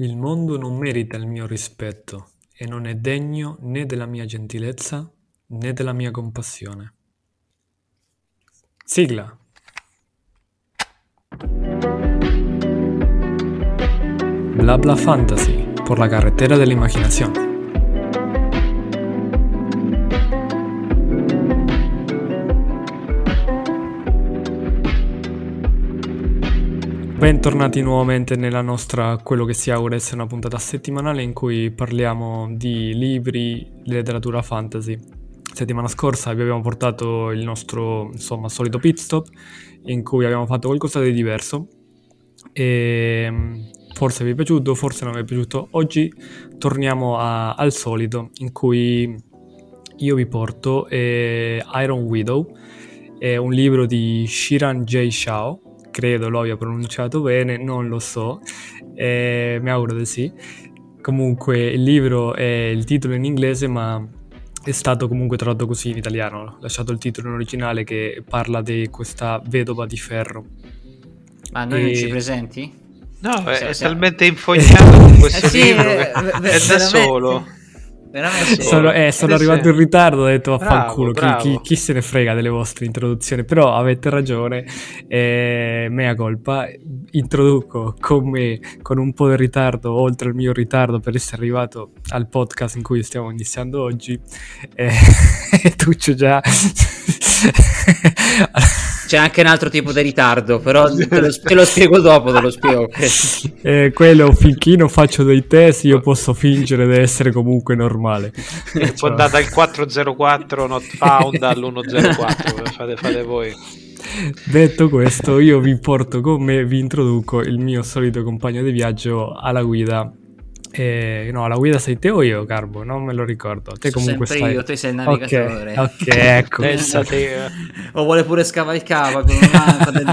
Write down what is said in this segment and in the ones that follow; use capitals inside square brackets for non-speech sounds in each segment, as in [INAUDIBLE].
Il mondo non merita il mio rispetto e non è degno né della mia gentilezza né della mia compassione. Sigla. Bla bla fantasy por la carretera de la imaginación. Bentornati nuovamente nella nostra, quello che si augura essere una puntata settimanale in cui parliamo di libri, letteratura fantasy. Settimana scorsa vi abbiamo portato il nostro, insomma, solito pit stop in cui abbiamo fatto qualcosa di diverso e mm, forse vi è piaciuto, forse non vi è piaciuto. Oggi torniamo a, al solito in cui io vi porto eh, Iron Widow, è un libro di Shiran J. Shao credo lo abbia pronunciato bene, non lo so, eh, mi auguro di sì. Comunque il libro è il titolo in inglese, ma è stato comunque tradotto così in italiano. Ho lasciato il titolo in originale che parla di questa vedova di ferro. Ma noi e... non ci presenti? No, è, è talmente infognato questo eh sì, libro, è, è da solo. Sono, eh, sono arrivato in ritardo, ho detto vaffanculo, chi, chi, chi, se ne frega delle vostre introduzioni, però avete ragione, eh, mea colpa, introduco con me, con un po' di ritardo, oltre il mio ritardo per essere arrivato al podcast in cui stiamo iniziando oggi, eh, [LAUGHS] Tuccio già... [LAUGHS] C'è anche un altro tipo di ritardo, però te lo, te lo spiego dopo, te lo spiego. eh, quello finché non faccio dei test io posso fingere di essere comunque normale. È cioè... data il 404 not found all'104, fate, fate voi. Detto questo, io vi porto con me, vi introduco il mio solito compagno di viaggio alla guida eh, no, la guida sei te o io, Carbo? Non me lo ricordo. Te Sono comunque sempre stai... io, te sei il navigatore. Ok, okay [LAUGHS] ecco. o vuole pure scavalcare,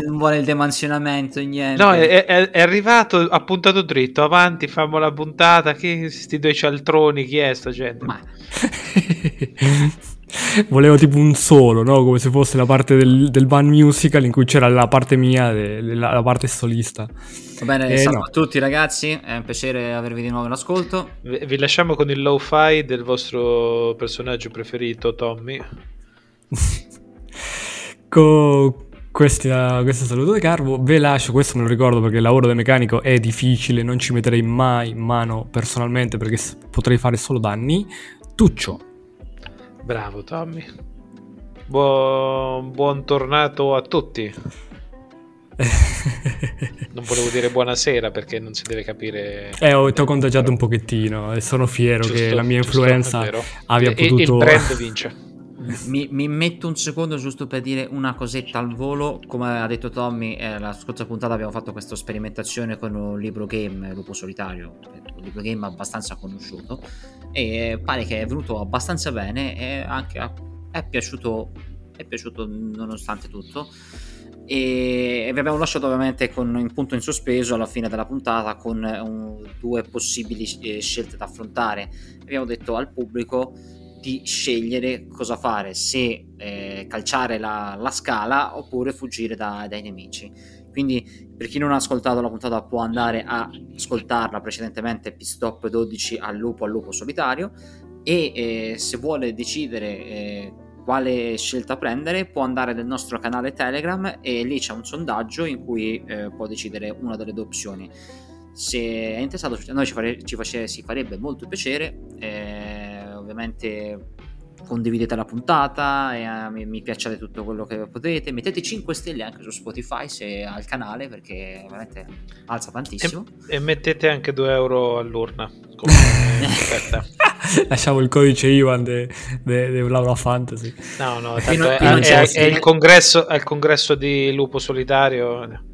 non vuole il demansionamento, niente. No, è, è, è, arrivato, ha puntato dritto, avanti, fammo la puntata. Chi, questi due cialtroni, chi è sta gente? Ma... [LAUGHS] [LAUGHS] Volevo tipo un solo, no? Come se fosse la parte del, del van musical in cui c'era la parte mia, de, la, la, parte solista. Va bene, eh, salve no. a tutti ragazzi, è un piacere avervi di nuovo in ascolto. Vi, vi lasciamo con il lo-fi del vostro personaggio preferito, Tommy. [LAUGHS] con questa, questo saluto di Carbo, ve lascio, questo me lo ricordo perché il lavoro del meccanico è difficile, non ci metterei mai in mano personalmente perché potrei fare solo danni. Tuccio, Bravo Tommy. Buon, buon tornato a tutti. [LAUGHS] non volevo dire buonasera perché non si deve capire. Eh, ho, ti ho contagiato un pochettino e sono fiero giusto, che la mia influenza abbia e, potuto. Il brand vince. [LAUGHS] Mi, mi, metto un secondo giusto per dire una cosetta al volo. Come ha detto Tommy, eh, la scorsa puntata abbiamo fatto questa sperimentazione con un libro game, Lupo Solitario, un libro game abbastanza conosciuto. E pare che è venuto abbastanza bene e anche è piaciuto, è piaciuto nonostante tutto. E vi abbiamo lasciato ovviamente con un punto in sospeso alla fine della puntata con un, due possibili eh, scelte da affrontare. Abbiamo detto al pubblico di scegliere cosa fare se eh, calciare la, la, scala oppure fuggire da, dai nemici quindi per chi non ha ascoltato la puntata può andare a ascoltarla precedentemente Pistop 12 al lupo al lupo solitario e eh, se vuole decidere eh, quale scelta prendere può andare nel nostro canale Telegram e lì c'è un sondaggio in cui eh, può decidere una delle due opzioni. Se è interessato, a noi ci, fare, ci face, si farebbe molto piacere, eh, ovviamente condividete la puntata e uh, mi, mi, piacciate tutto quello che potete. Mettete 5 stelle anche su Spotify se al canale perché veramente alza tantissimo. E, e mettete anche 2 euro all'urna [LAUGHS] lasciamo il codice Ivan di Laura Fantasy. No no tanto è, è, è, è, il congresso, è il congresso di Lupo Solitario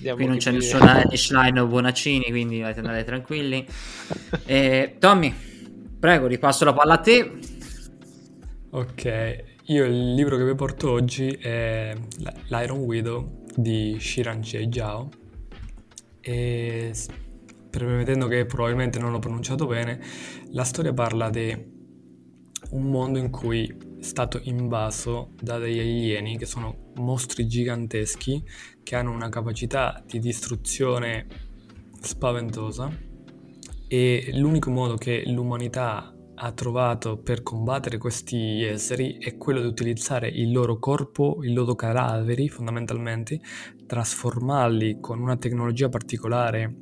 Qui non c'è nessuna Line o Bonaccini, quindi andate tranquilli. [LAUGHS] Eh, Tommy, prego, ripasso la palla a te. Ok, io il libro che vi porto oggi è L'Iron Widow di Shiran Jao. E premettendo che probabilmente non l'ho pronunciato bene, la storia parla di un mondo in cui è stato invaso da degli alieni che sono mostri giganteschi che hanno una capacità di distruzione spaventosa e l'unico modo che l'umanità ha trovato per combattere questi esseri è quello di utilizzare il loro corpo, i loro cadaveri fondamentalmente, trasformarli con una tecnologia particolare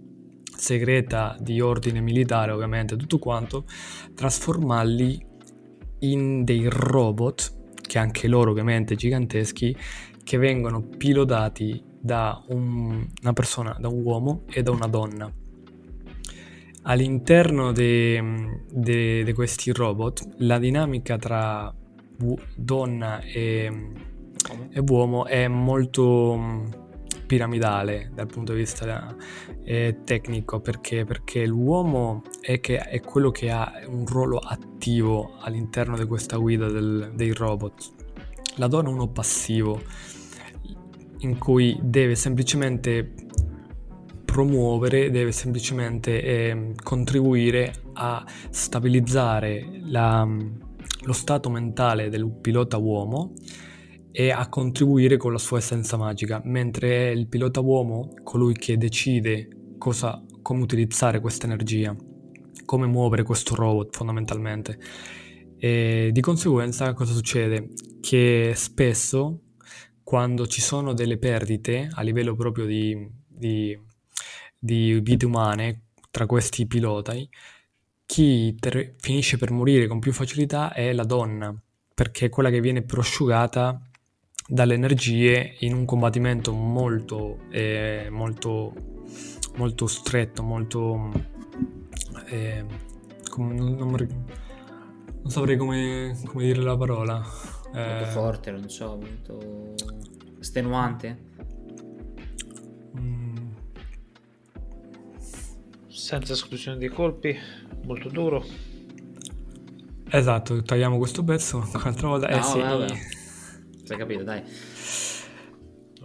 segreta di ordine militare ovviamente tutto quanto, trasformarli in dei robot, che anche loro ovviamente giganteschi, che vengono pilotati da un, una persona, da un uomo e da una donna all'interno di questi robot la dinamica tra u- donna e, e, uomo è molto mm, piramidale dal punto di vista eh, tecnico perché, perché l'uomo è, che, è, quello che ha un ruolo attivo all'interno di questa guida del, dei robot. La donna è uno passivo in cui deve semplicemente promuovere, deve semplicemente eh, contribuire a stabilizzare la, lo stato mentale del pilota uomo e a contribuire con la sua essenza magica, mentre è il pilota uomo colui che decide cosa, come utilizzare questa energia, come muovere questo robot fondamentalmente. E di conseguenza cosa succede? Che spesso quando ci sono delle perdite a livello proprio di, di di vite umane tra questi piloti, chi ter- finisce per morire con più facilità è la donna, perché è quella che viene prosciugata dalle energie in un combattimento molto, eh, molto, molto stretto, molto... Eh, com- non, non, non, saprei come, come, dire la parola. Molto eh, forte, non so, molto estenuante. Senza esclusione di colpi, molto duro. Esatto, tagliamo questo pezzo [LAUGHS] un'altra volta. No, eh sì. Vabbè. Hai capito, dai.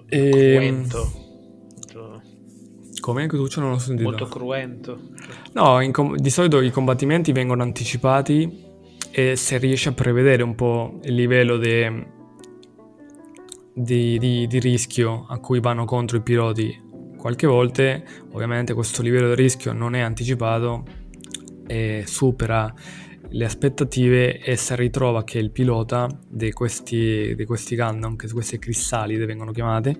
E... Cruento. Come Duccio non l'ho sentito. Molto cruento. No, com- di solito i combattimenti vengono anticipati e se riesci a prevedere un po' il livello de... di, di, di rischio a cui vanno contro i piloti Qualche volta ovviamente questo livello di rischio non è anticipato e supera le aspettative e si ritrova che il pilota di questi, di questi Gundam, che queste cristalide vengono chiamate,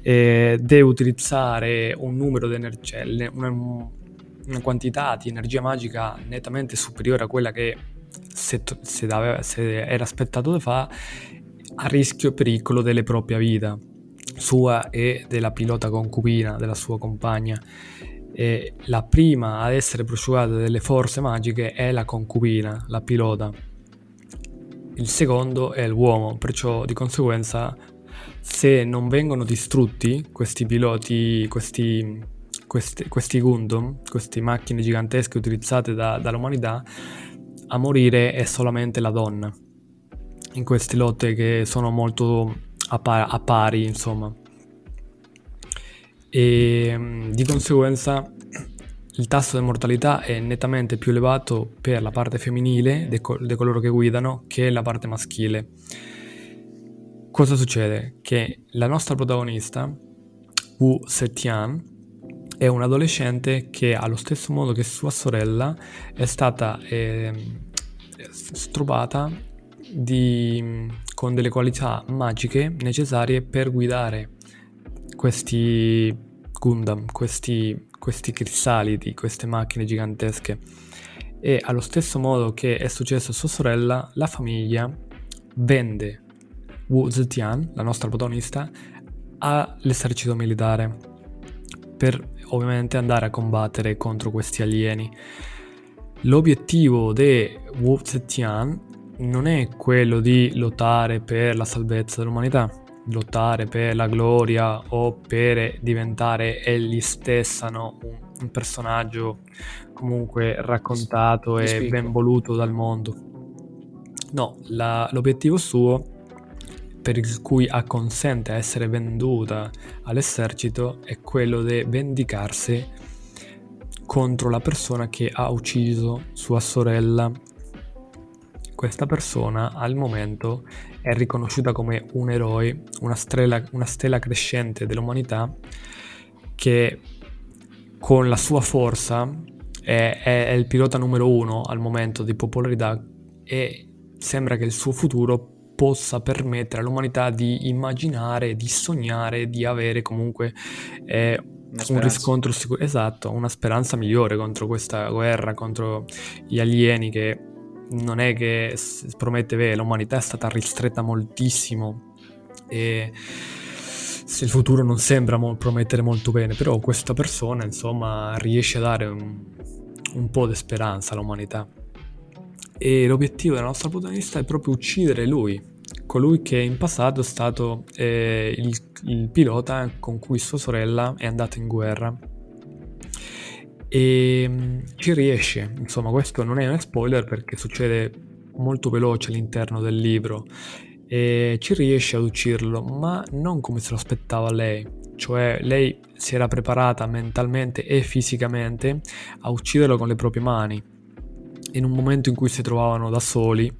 eh, deve utilizzare un numero di energia, una, una, quantità di energia magica nettamente superiore a quella che se, se, se era aspettato di fare a rischio e pericolo della propria vita sua e della pilota concubina della sua compagna. E la prima ad essere prosciugata delle forze magiche è la concubina, la pilota. Il secondo è l'uomo, perciò di conseguenza se non vengono distrutti questi piloti, questi, questi, questi Gundam, queste macchine gigantesche utilizzate da, dall'umanità, a morire è solamente la donna. In queste lotte che sono molto a, par- a pari, insomma. E di conseguenza il tasso di mortalità è nettamente più elevato per la parte femminile di co- coloro che guidano che la parte maschile. Cosa succede? Che la nostra protagonista, Wu Setian, è un adolescente che allo stesso modo che sua sorella è stata eh, stropata di, con delle qualità magiche necessarie per guidare questi Gundam, questi, questi cristalli queste macchine gigantesche. E allo stesso modo che è successo a sua sorella, la famiglia vende Wu Zetian, la nostra protagonista, all'esercito militare per ovviamente andare a combattere contro questi alieni. L'obiettivo di Wu Zetian non è quello di lottare per la salvezza dell'umanità, lottare per la gloria o per diventare egli stessa no? un, personaggio comunque raccontato e ben voluto dal mondo. No, la, l'obiettivo suo per il cui acconsente a essere venduta all'esercito è quello di vendicarsi contro la persona che ha ucciso sua sorella questa persona al momento è riconosciuta come un eroe, una stella, una stella crescente dell'umanità che con la sua forza è, è, è il pilota numero uno al momento di popolarità e sembra che il suo futuro possa permettere all'umanità di immaginare, di sognare, di avere comunque eh, un riscontro sicuro, esatto, una speranza migliore contro questa guerra, contro gli alieni che non è che promette, beh, l'umanità è stata ristretta moltissimo e il futuro non sembra mo- promettere molto bene, però questa persona insomma riesce a dare un, un po' di speranza all'umanità. E l'obiettivo della nostra protagonista è proprio uccidere lui, colui che in passato è stato eh, il, il, pilota con cui sua sorella è andata in guerra. E mm, ci riesce, insomma questo non è un spoiler perché succede molto veloce all'interno del libro. E ci riesce ad ucciderlo, ma non come se lo aspettava lei. Cioè lei si era preparata mentalmente e fisicamente a ucciderlo con le proprie mani in un momento in cui si trovavano da soli.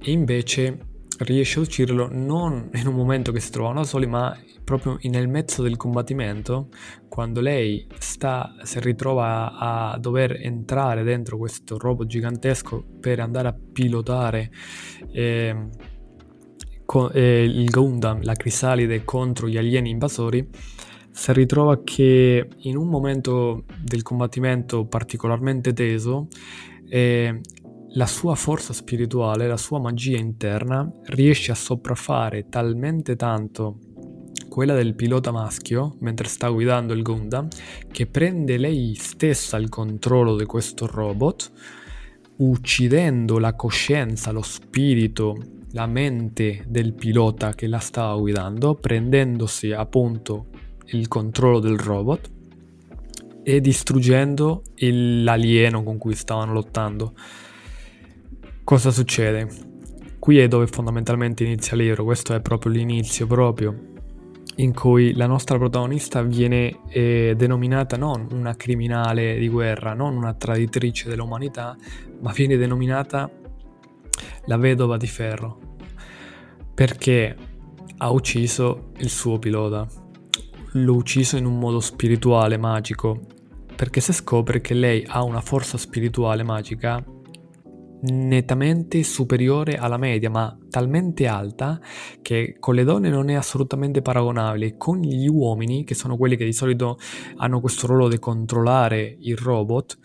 E invece riesce a ucciderlo non [LAUGHS] in un momento che si trovano da soli ma proprio nel mezzo del combattimento quando lei sta, si ritrova a dover entrare dentro questo robot gigantesco per andare a pilotare eh, con, eh, il Gundam, la crisalide contro gli alieni invasori si ritrova che in un momento del combattimento particolarmente teso eh, la sua forza spirituale, la sua magia interna riesce a sopraffare talmente tanto quella del pilota maschio mentre sta guidando il Gundam che prende lei stessa il controllo di questo robot uccidendo la coscienza, lo spirito, la mente del pilota che la stava guidando, prendendosi appunto il controllo del robot e distruggendo l'alieno con cui stavano lottando. Cosa succede? Qui è dove fondamentalmente inizia libro, questo è proprio l'inizio proprio, in cui la nostra protagonista viene eh, denominata non una criminale di guerra, non una traditrice dell'umanità, ma viene denominata la vedova di ferro, perché ha ucciso il suo pilota. L'ho ucciso in un modo spirituale, magico, perché si scopre che lei ha una forza spirituale magica nettamente superiore alla media, ma talmente alta che con le donne non è assolutamente paragonabile. Con gli uomini, che sono quelli che di solito hanno questo ruolo di controllare il robot,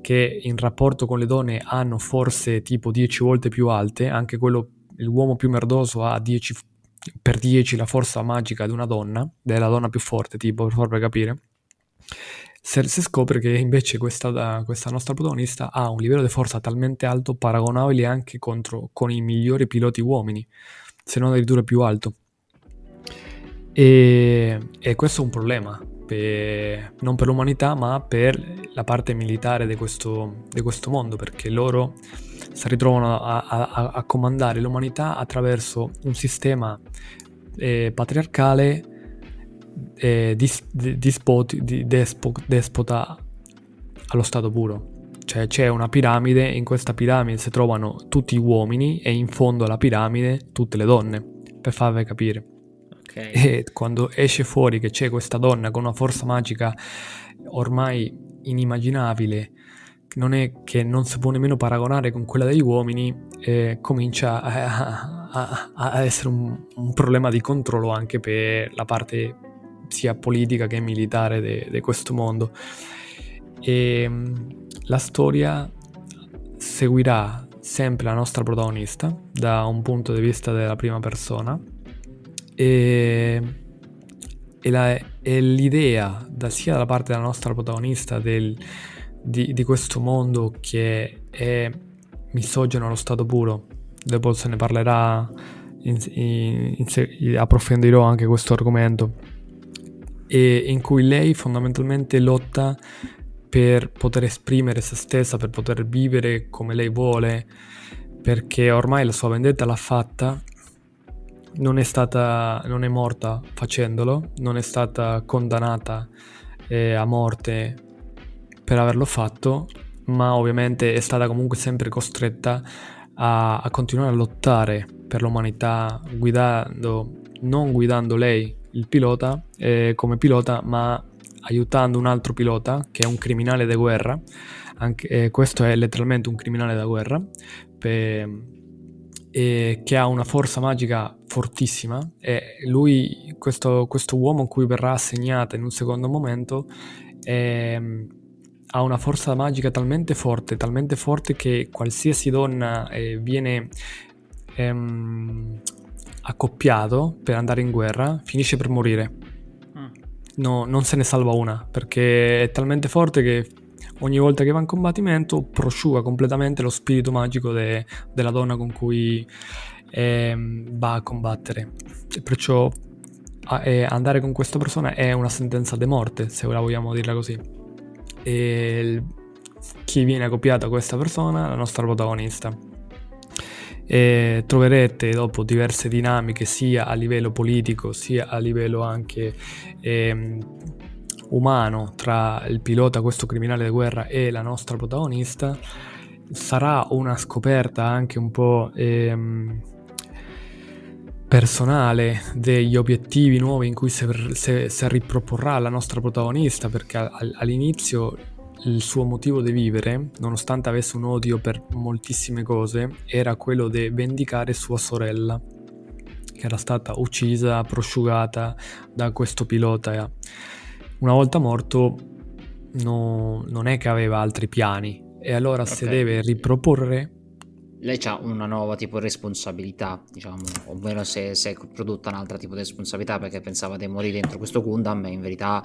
che in rapporto con le donne hanno forse tipo 10 volte più alte, anche quello, l'uomo più merdoso ha 10 per 10 la forza magica di una donna, della donna più forte, tipo, per farvi capire si scopre che invece questa, questa, nostra protagonista ha un livello di forza talmente alto paragonabile anche contro, con i migliori piloti uomini, se non addirittura più alto. E, e questo è un problema, per, non per l'umanità ma per la parte militare di questo, di questo mondo, perché loro si ritrovano a, a, a comandare l'umanità attraverso un sistema eh, patriarcale eh, dis, dispoti, di, despo, despota allo stato puro. Cioè c'è una piramide, in questa piramide si trovano tutti gli uomini e in fondo alla piramide tutte le donne, per farvi capire. Okay. E quando esce fuori che c'è questa donna con una forza magica ormai inimmaginabile, non è che non si può nemmeno paragonare con quella degli uomini, eh, comincia a, a, a essere un, un, problema di controllo anche per la parte sia politica che militare di questo mondo. E ehm, la storia seguirà sempre la nostra protagonista da un punto di vista della prima persona e, e, la, e l'idea da, sia dalla parte della nostra protagonista del, di, di, questo mondo che è misogeno allo stato puro dopo se ne parlerà in, in, in, approfondirò anche questo argomento e in cui lei fondamentalmente lotta per poter esprimere se stessa, per poter vivere come lei vuole, perché ormai la sua vendetta l'ha fatta, non è stata, non è morta facendolo, non è stata condannata eh, a morte per averlo fatto, ma ovviamente è stata comunque sempre costretta a, a continuare a lottare per l'umanità, guidando, non guidando lei il pilota eh, come pilota, ma aiutando un altro pilota che è un criminale di guerra, anche, eh, questo è letteralmente un criminale da guerra, per, e che ha una forza magica fortissima. E lui, questo, questo uomo cui verrà assegnata in un secondo momento, ha una forza magica talmente forte, talmente forte che qualsiasi donna eh, viene ehm, accoppiato per andare in guerra finisce per morire. Mm. No, non se ne salva una perché è talmente forte che ogni volta che va in combattimento prosciuga completamente lo spirito magico de- della donna con cui ehm, va a combattere. E perciò a- eh, andare con questa persona è una sentenza di morte, se la vogliamo dirla così. E il- chi viene accoppiato a questa persona? La nostra protagonista e troverete dopo diverse dinamiche sia a livello politico sia a livello anche ehm, umano tra il pilota, questo criminale di guerra e la nostra protagonista. Sarà una scoperta anche un po' ehm, personale degli obiettivi nuovi in cui si, riproporrà la nostra protagonista perché all'inizio il suo motivo di vivere, nonostante avesse un odio per moltissime cose, era quello di vendicare sua sorella, che era stata uccisa, prosciugata da questo pilota. Una volta morto, no, non è che aveva altri piani, e allora okay. se deve riproporre lei ha una nuova tipo responsabilità, diciamo, ovvero se, si è prodotta un'altra tipo di responsabilità perché pensava di morire dentro questo Gundam e in verità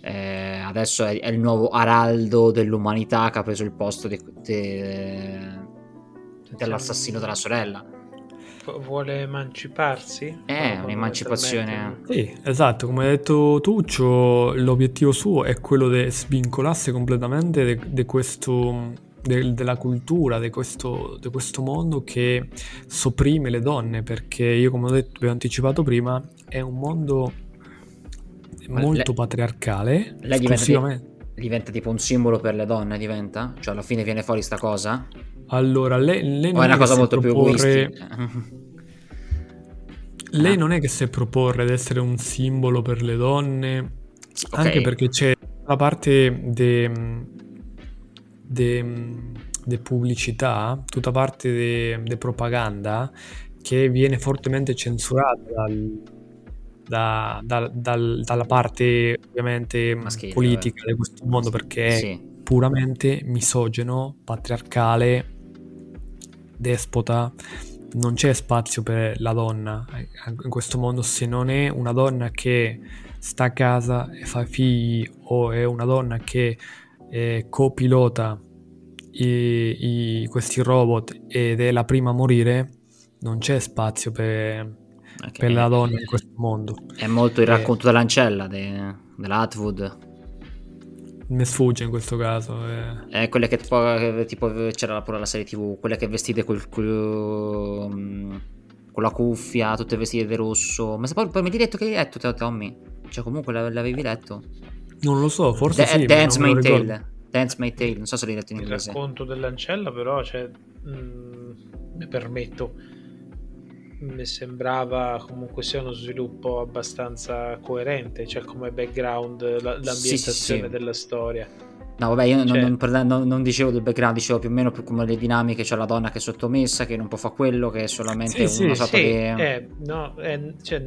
eh, adesso è, è, il nuovo araldo dell'umanità che ha preso il posto de, de, dell'assassino della sorella. Vuole emanciparsi? È no, un'emancipazione. Sì, esatto, come hai detto Tuccio, l'obiettivo suo è quello di svincolarsi completamente di questo de, della cultura, di questo, questo, mondo che sopprime le donne, perché io come ho detto, vi ho anticipato prima, è un mondo molto lei, patriarcale. Lei diventa, diventa, tipo un simbolo per le donne, diventa? Cioè alla fine viene fuori sta cosa? Allora, lei, lei non è una cosa molto proporre... più egoistica? lei ah. non è che si proporre di essere un simbolo per le donne, okay. anche perché c'è la parte de, de, pubblicità, tutta parte di propaganda che viene fortemente censurata dal, da, da, dal, dalla parte ovviamente Maschile, politica di questo mondo perché è sì. puramente misogeno, patriarcale, despota. Non c'è spazio per la donna in questo mondo se non è una donna che sta a casa e fa figli o è una donna che eh, copilota i, i, questi robot ed è la prima a morire, non c'è spazio per, okay. per la donna in questo mondo. È molto il eh, racconto e... dell'ancella de, dell'Atwood. Mi sfugge in questo caso. Eh. È quelle che tipo, tipo, c'era pure la serie TV, quelle che vestite col, col, mm, con la cuffia, tutte vestite di rosso. Ma se poi, poi mi hai detto che hai letto Tommy? Cioè comunque l'avevi letto? Non lo so, forse The, sì. Dance My Tale. Dance My Tale, non so se l'hai letto in inglese. Il racconto dell'ancella però, cioè, mh, mm, mi permetto mi sembrava comunque sia uno sviluppo abbastanza coerente, cioè come background la, l'ambientazione sì, sì, della storia. No, vabbè, io cioè... non, non, non, dicevo del background, dicevo più o meno come le dinamiche, cioè la donna che è sottomessa, che non può fare quello, che è solamente sì, una sorta sì, di... Eh, no, è, cioè,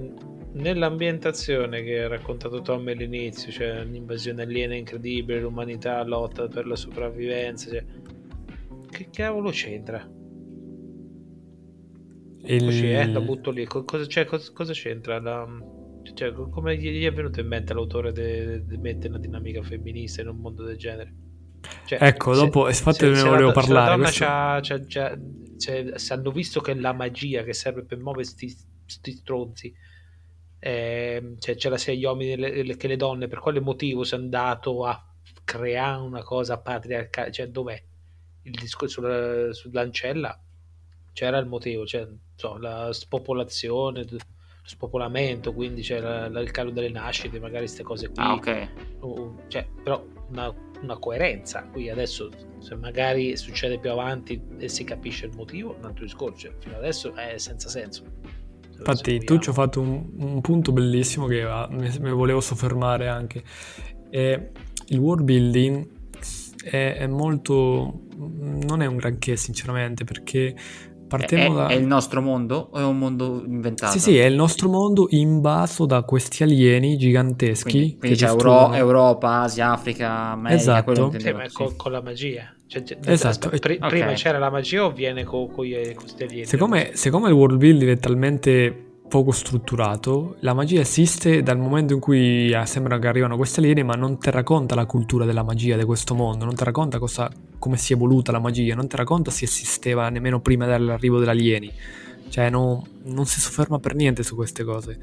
nell'ambientazione che ha raccontato Tom all'inizio, cioè l'invasione aliena incredibile, l'umanità lotta per la sopravvivenza, cioè, che cavolo c'entra? Il... Così, eh, la butto lì. Cosa, cioè, cosa, cosa c'entra? La... Cioè, come gli è venuto in mente l'autore di mettere una dinamica femminista in un mondo del genere? Cioè, ecco, se, dopo, infatti ne volevo la, parlare. Se, questo... c'ha, c'ha, c'ha, cioè, se hanno visto che la magia che serve per muovere sti, sti stronzi, eh, cioè, la serie gli uomini le, le, che le donne, per quale motivo si è andato a creare una cosa patriarcale? Cioè, dov'è il discorso sulla, sull'ancella? c'era il motivo, cioè, so, la spopolazione, lo spopolamento, quindi c'era il calo delle nascite, magari queste cose qui. Ah, ok. Cioè, però una, una, coerenza. Qui adesso, se magari succede più avanti e si capisce il motivo, un altro discorso. Cioè, fino adesso è senza senso. Infatti, tu ci hai fatto un, un, punto bellissimo che mi, mi volevo soffermare anche. E il world building è, è molto... non è un granché sinceramente perché partiamo è, da... È il nostro mondo o è un mondo inventato? Sì, sì, è il nostro mondo invaso da questi alieni giganteschi. Quindi, quindi c'è Euro- Europa, Asia, Africa, America, esatto. Sì, ma con, con la magia. Cioè, esatto. Pr- okay. Prima c'era la magia o viene con, con, questi alieni? Siccome, siccome il world building è talmente poco strutturato, la magia esiste dal momento in cui eh, sembra che arrivano questi alieni, ma non ti racconta la cultura della magia di questo mondo, non ti racconta cosa, come si è evoluta la magia, non ti racconta se esisteva nemmeno prima dell'arrivo degli alieni. Cioè, no, non si sofferma per niente su queste cose.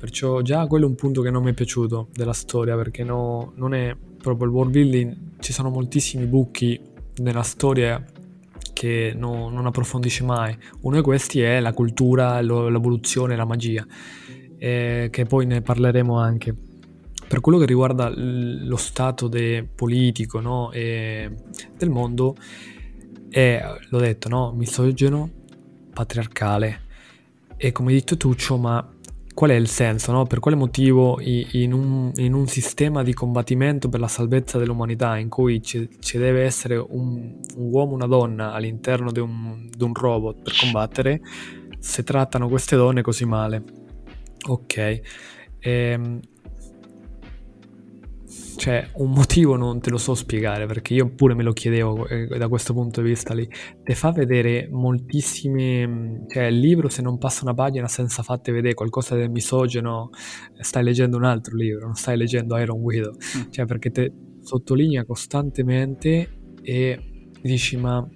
Perciò già quello è un punto che non mi è piaciuto della storia, perché no, non è proprio il world building, ci sono moltissimi buchi nella storia che no, non approfondisce mai. Uno di questi è la cultura, lo, l'evoluzione, la magia, eh, che poi ne parleremo anche. Per quello che riguarda lo stato de- politico no, del mondo, è, l'ho detto, no, misogeno, patriarcale. E come hai detto Tuccio, ma qual è il senso, no? per quale motivo in un, in un, sistema di combattimento per la salvezza dell'umanità in cui ci, ci deve essere un, un uomo e una donna all'interno di un, di un robot per combattere, si trattano queste donne così male. Ok. Ehm, cioè, un motivo non te lo so spiegare perché io pure me lo chiedevo eh, da questo punto di vista lì. Te fa vedere moltissime. Mm, cioè, il libro, se non passa una pagina senza fatte vedere qualcosa del misogeno, stai leggendo un altro libro, non stai leggendo Iron Widow. Mm. Cioè, perché te sottolinea costantemente e dici, ma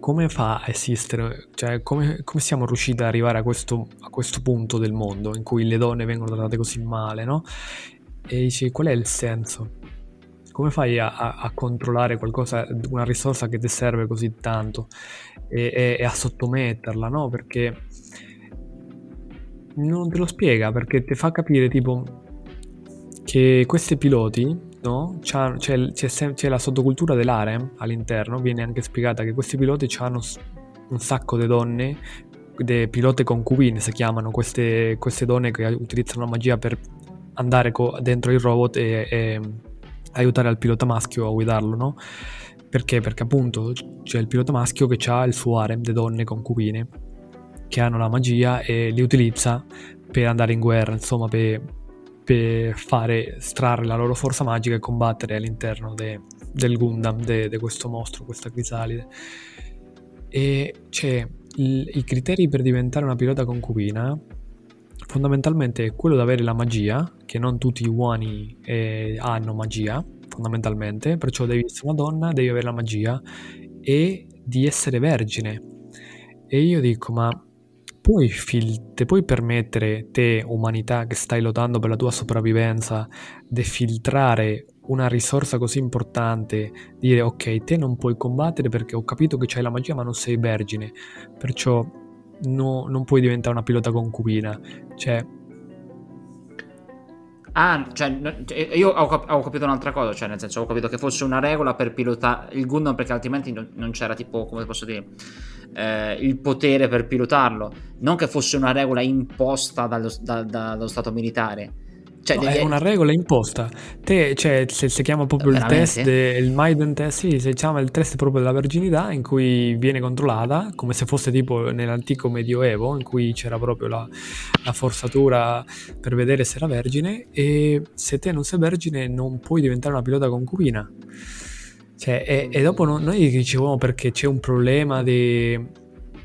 come fa a esistere? Cioè, come, come siamo riusciti ad arrivare a questo, a questo, punto del mondo in cui le donne vengono trattate così male, no? E dici qual è il senso? Come fai a, a, a controllare qualcosa, una risorsa che ti serve così tanto e, e, e a sottometterla, no? Perché non te lo spiega, perché ti fa capire tipo che questi piloti, no? C'è, c'è, c'è, la sottocultura dell'arem all'interno, viene anche spiegata che questi piloti hanno un sacco di donne, dei pilote concubine si chiamano, queste, queste donne che utilizzano la magia per andare co- dentro il robot e, e, aiutare al pilota maschio a guidarlo, no? Perché? Perché appunto c'è il pilota maschio che ha il suo harem di donne concubine che hanno la magia e li utilizza per andare in guerra, insomma, per, per fare strarre la loro forza magica e combattere all'interno de, del Gundam, di questo mostro, questa crisalide. E c'è il, i criteri per diventare una pilota concubina fondamentalmente è quello di avere la magia, che non tutti gli uomini eh, hanno magia, fondamentalmente, perciò devi essere una donna, devi avere la magia e di essere vergine. E io dico, ma puoi, fil- te puoi permettere, te umanità che stai lottando per la tua sopravvivenza, di filtrare una risorsa così importante, dire ok, te non puoi combattere perché ho capito che c'hai la magia ma non sei vergine, perciò no, non puoi diventare una pilota concubina. Cioè... Ah, cioè, cioè io ho, ho, capito un'altra cosa, cioè nel senso ho capito che fosse una regola per pilotare il Gundam perché altrimenti non, non c'era tipo, come posso dire, eh, il potere per pilotarlo. Non che fosse una regola imposta dallo, da, dallo Stato militare cioè, no, è una regola imposta. Te, cioè, se si chiama proprio Veramente? il test, il Maiden test, sì, si chiama il test proprio della verginità, in cui viene controllata, come se fosse tipo nell'antico medioevo, in cui c'era proprio la, la forzatura per vedere se era vergine, e se te non sei vergine non puoi diventare una pilota concubina. Cioè, e, e dopo no, noi dicevamo perché c'è un problema di...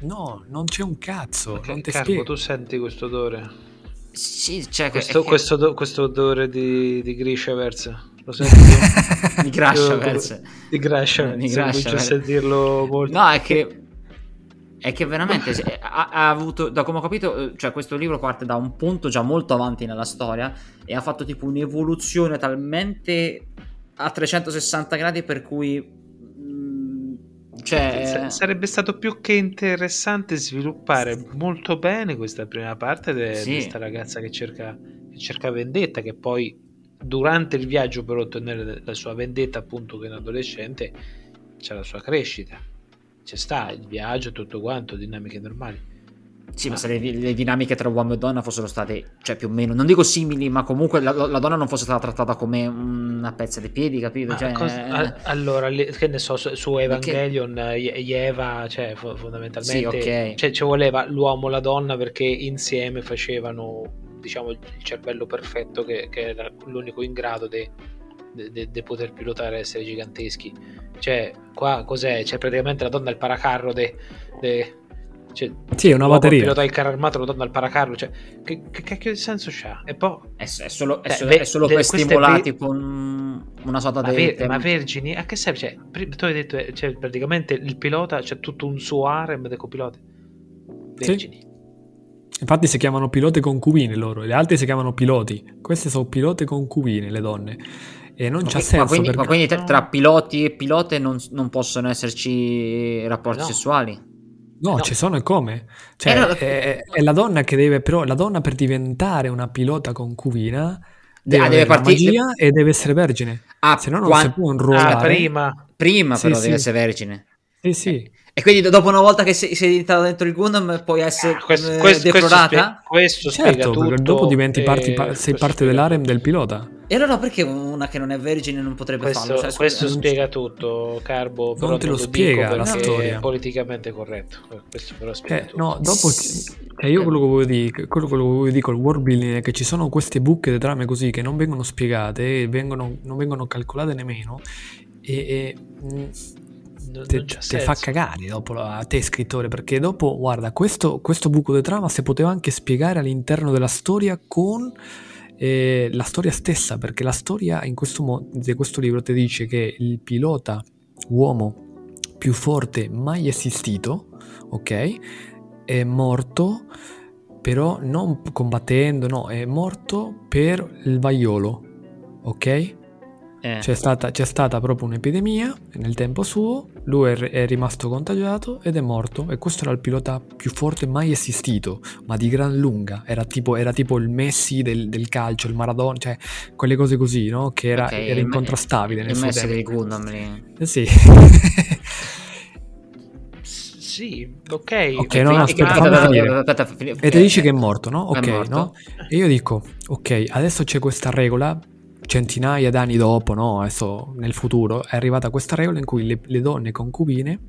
No, non c'è un cazzo. Okay, non ti Carbo, spiego. tu senti questo odore? Sì, cioè questo, che... questo, questo, odore di, di Grishaverse lo [LAUGHS] senti? di Grashaverse di Grashaverse comincio a sentirlo molto. No è che è che veramente ha, ha, avuto, da come ho capito, cioè questo libro parte da un punto già molto avanti nella storia e ha fatto tipo un'evoluzione talmente a 360 gradi per cui cioè... Sarebbe stato più che interessante sviluppare molto bene questa prima parte di sì. questa ragazza che cerca, che cerca vendetta, che poi durante il viaggio per ottenere la sua vendetta, appunto che è un adolescente, c'è la sua crescita. C'è sta il viaggio, tutto quanto, dinamiche normali. Sì, ma se le, le, dinamiche tra uomo e donna fossero state, cioè più o meno, non dico simili, ma comunque la, la donna non fosse stata trattata come una pezza di piedi, capito? Cioè, cosa, allora, che ne so, su, Evangelion, perché... Eva, cioè fondamentalmente, sì, okay. cioè, ci voleva l'uomo e la donna perché insieme facevano, diciamo, il cervello perfetto che, che era l'unico in grado di poter pilotare essere giganteschi. Cioè, qua cos'è? C'è praticamente la donna il paracarro de, de cioè, sì, è una batteria. Pilota il carro armato, lo danno al paracarro. Cioè, che, che cacchio di senso c'ha? E poi... È, è solo, è, solo, eh, è solo per stimolati per... con una sorta ma di... Ver- ma vergini? A che serve? Cioè, tu hai detto, eh, cioè, praticamente il pilota c'è tutto un suo harem di copiloti. Vergini. Sì. Infatti si chiamano pilote concubine loro, le altre si chiamano piloti. Queste sono pilote concubine, le donne. E non ma c'ha senso. Ma quindi, perché... ma quindi tra piloti e pilote non, non possono esserci rapporti no. sessuali? No, no, ci sono e come? Cioè, eh, no, è, è, la donna che deve, però, la donna per diventare una pilota concubina deve, ah, deve partire magia e deve essere vergine. Ah, se no non quando... si può inruolare. Ah, prima. Prima però sì, deve essere vergine. Sì, sì. E quindi dopo una volta che sei, sei entrato dentro il Gundam puoi essere ah, questo, questo, deplorata? Questo, spiega, questo certo, perché dopo diventi parti, sei parte spiega. dell'arem del pilota. E allora perché una che non è vergine non potrebbe questo, farlo? Cioè, questo spiega tutto, Carbo. Non te lo, lo spiega la storia. È politicamente corretto. Questo però spiega eh, No, dopo... Cioè io quello che voglio dire, quello che voglio dire col world building è che ci sono queste buche di trame così che non vengono spiegate e vengono, non vengono calcolate nemmeno e, e mm, te, te fa cagare dopo a te scrittore perché dopo guarda questo, questo buco di trama si poteva anche spiegare all'interno della storia con eh, la storia stessa perché la storia in questo, mo- di questo libro ti dice che il pilota uomo più forte mai esistito ok è morto però non combattendo no è morto per il vaiolo ok eh. C'è, stata, c'è, stata, proprio un'epidemia nel tempo suo, lui è, è, rimasto contagiato ed è morto e questo era il pilota più forte mai esistito, ma di gran lunga, era tipo, era tipo il Messi del, del, calcio, il Maradona, cioè quelle cose così, no? Che era, okay, era incontrastabile il, nel il suo Messi tempo. del Gundam. Eh sì. [LAUGHS] sì, ok. Ok, no, aspetta, E ti dici che è morto, no? Ok, no? E io dico, ok, adesso c'è questa regola centinaia d'anni dopo, no? Adesso nel futuro, è arrivata questa regola in cui le, le donne concubine,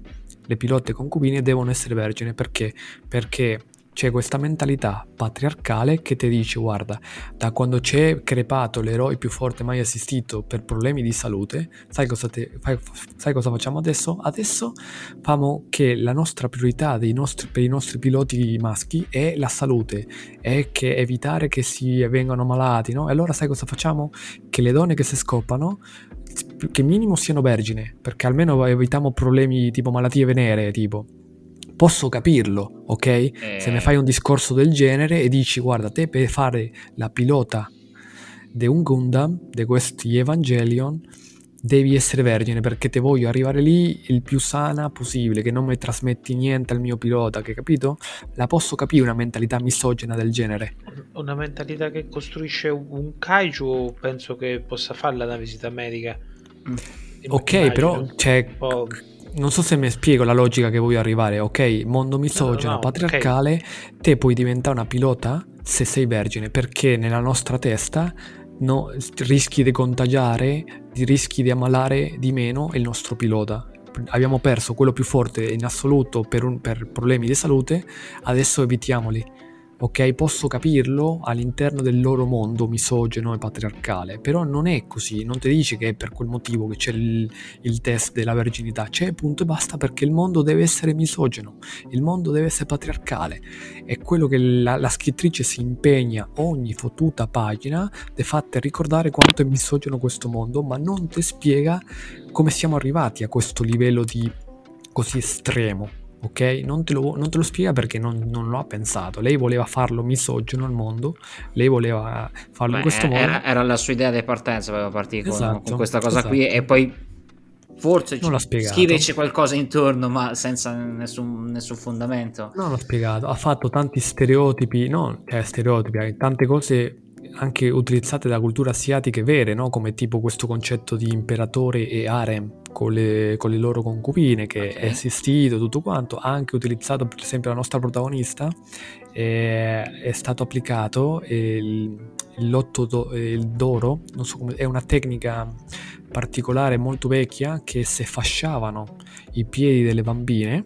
le pilote concubine, devono essere vergine. Perché? Perché c'è questa mentalità patriarcale che ti dice guarda da quando c'è crepato l'eroe più forte mai assistito per problemi di salute sai cosa, te, fai, sai cosa facciamo adesso? adesso facciamo che la nostra priorità nostri, per i nostri piloti maschi è la salute è che evitare che si vengano malati no? e allora sai cosa facciamo? che le donne che si scoppano che minimo siano vergine perché almeno evitiamo problemi tipo malattie venere tipo posso capirlo, ok? Eh... Se mi fai un discorso del genere e dici guarda te per fare la pilota di un Gundam, di questi Evangelion, devi essere vergine perché te voglio arrivare lì il più sana possibile, che non mi trasmetti niente al mio pilota, che capito? La posso capire una mentalità misogena del genere. Una mentalità che costruisce un kaiju, penso che possa farla una visita medica. Ok, però cioè, non so se mi spiego la logica che voglio arrivare. Ok, mondo misogeno, no, no, patriarcale, okay. te puoi diventare una pilota se sei vergine, perché nella nostra testa no, rischi di contagiare, rischi di ammalare di meno il nostro pilota. Abbiamo perso quello più forte in assoluto per, un, per problemi di salute, adesso evitiamoli ok? Posso capirlo all'interno del loro mondo misogeno e patriarcale, però non è così, non ti dice che è per quel motivo che c'è il, il test della verginità, c'è punto e basta perché il mondo deve essere misogeno, il mondo deve essere patriarcale, è quello che la, la scrittrice si impegna ogni fottuta pagina di fatte ricordare quanto è misogeno questo mondo, ma non ti spiega come siamo arrivati a questo livello di così estremo ok? Non te lo, non te lo spiega perché non, non, lo ha pensato. Lei voleva farlo misogeno al mondo, lei voleva farlo Beh, in questo modo. Era, era, la sua idea di partenza, aveva partito esatto, con, questa cosa esatto. qui e poi forse non scriverci qualcosa intorno ma senza nessun, nessun, fondamento. Non l'ha spiegato, ha fatto tanti stereotipi, no, cioè stereotipi, tante cose anche utilizzate da culture asiatiche vere, no? come tipo questo concetto di imperatore e harem, con le, con le loro concubine, che okay. è assistito, tutto quanto, ha anche utilizzato per esempio la nostra protagonista, eh, è stato applicato il, il lotto do, il d'oro, non so come, è una tecnica particolare molto vecchia che se fasciavano i piedi delle bambine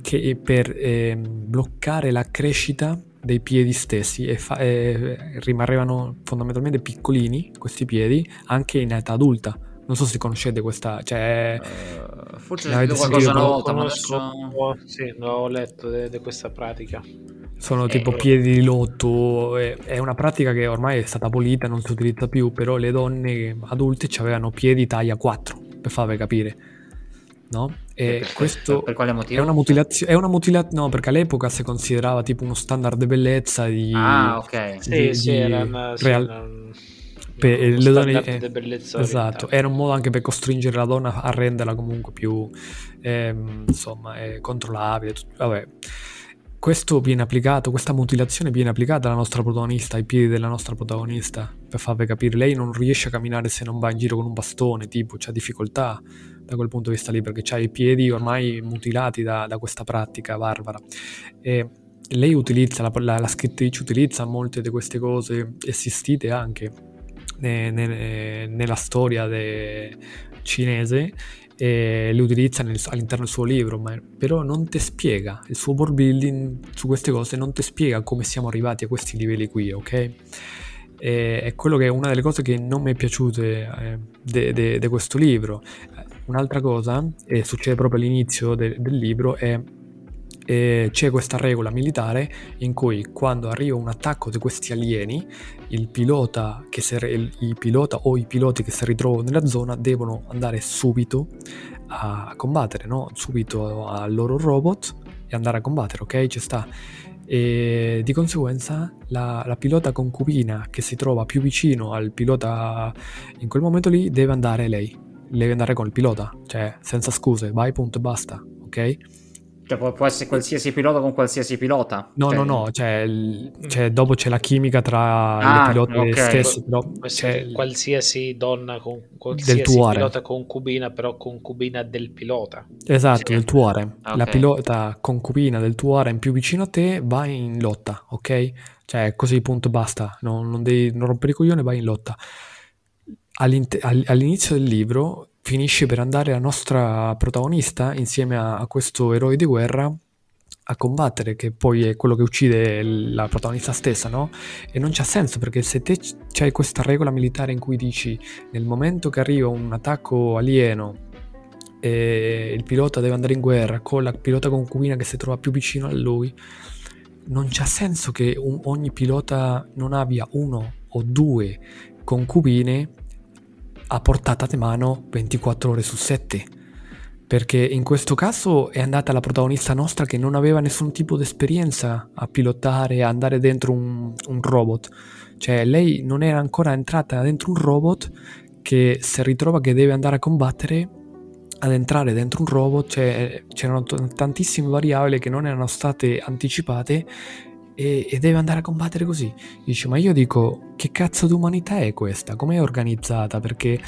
che, per eh, bloccare la crescita dei piedi stessi e, fa- e rimanevano fondamentalmente piccolini questi piedi anche in età adulta non so se conoscete questa. Cioè, uh, forse ne avete qualcosa una volta, ma adesso... Sì, ho letto di questa pratica. Sono eh, tipo piedi di lotto. È una pratica che ormai è stata abolita, non si utilizza più. Però le donne adulte avevano piedi taglia 4 per farvi capire. No? E per, questo per, quale motivo? È una mutilazione. È una mutilazione. No, perché all'epoca si considerava tipo uno standard di bellezza. Di, ah, ok. Sì, di, sì, era una, real... sì, una per le donne eh, esatto, era un modo anche per costringere la donna a renderla comunque più ehm, insomma eh, controllabile tutto, vabbè. Questo viene applicato, questa mutilazione viene applicata alla nostra protagonista, ai piedi della nostra protagonista, per farvi capire, lei non riesce a camminare se non va in giro con un bastone, tipo, c'ha difficoltà da quel punto di vista lì, perché ha i piedi ormai mutilati da, da questa pratica barbara. E lei utilizza, la, la, la scrittrice utilizza molte di queste cose assistite anche ne, nella storia de, cinese e le utilizza nel, all'interno del suo libro, ma, però non ti spiega, il suo world building su queste cose non ti spiega come siamo arrivati a questi livelli qui, ok? È quello che è una delle cose che non mi è piaciute eh, di questo libro. Un'altra cosa, e succede proprio all'inizio de, del libro, è e c'è questa regola militare in cui quando arriva un attacco di questi alieni, il pilota, che si, il pilota o i piloti che si ritrovano nella zona devono andare subito a combattere, no? subito al loro robot e andare a combattere, ok? Ci sta. E di conseguenza la, la, pilota concubina che si trova più vicino al pilota in quel momento lì deve andare lei, deve andare con il pilota, cioè senza scuse, vai punto e basta, ok? Cioè può, può, essere qualsiasi pilota con qualsiasi pilota? No, cioè... no, no, cioè, cioè, dopo c'è la chimica tra ah, le pilote okay. stesse, però c'è qualsiasi donna con qualsiasi pilota concubina, però concubina del pilota. Esatto, sì. del tuo harem. Okay. La pilota concubina del tuo harem più vicino a te va in lotta, ok? Cioè così punto basta, non, non devi non rompere i coglioni, vai in lotta. all'inizio del libro finisce per andare la nostra protagonista insieme a, a questo eroe di guerra a combattere, che poi è quello che uccide la protagonista stessa, no? E non c'ha senso perché se te c'hai questa regola militare in cui dici nel momento che arriva un attacco alieno e il pilota deve andare in guerra con la pilota concubina che si trova più vicino a lui, non c'ha senso che un, ogni pilota non abbia uno o due concubine a portata di mano 24 ore su 7. Perché in questo caso è andata la protagonista nostra che non aveva nessun tipo di esperienza a pilotare, a andare dentro un, un robot. Cioè lei non era ancora entrata dentro un robot che se ritrova che deve andare a combattere ad entrare dentro un robot cioè, c'erano tantissime variabili che non erano state anticipate e, e, deve andare a combattere così. Dice, ma io dico, che cazzo di umanità è questa? Com'è organizzata? Perché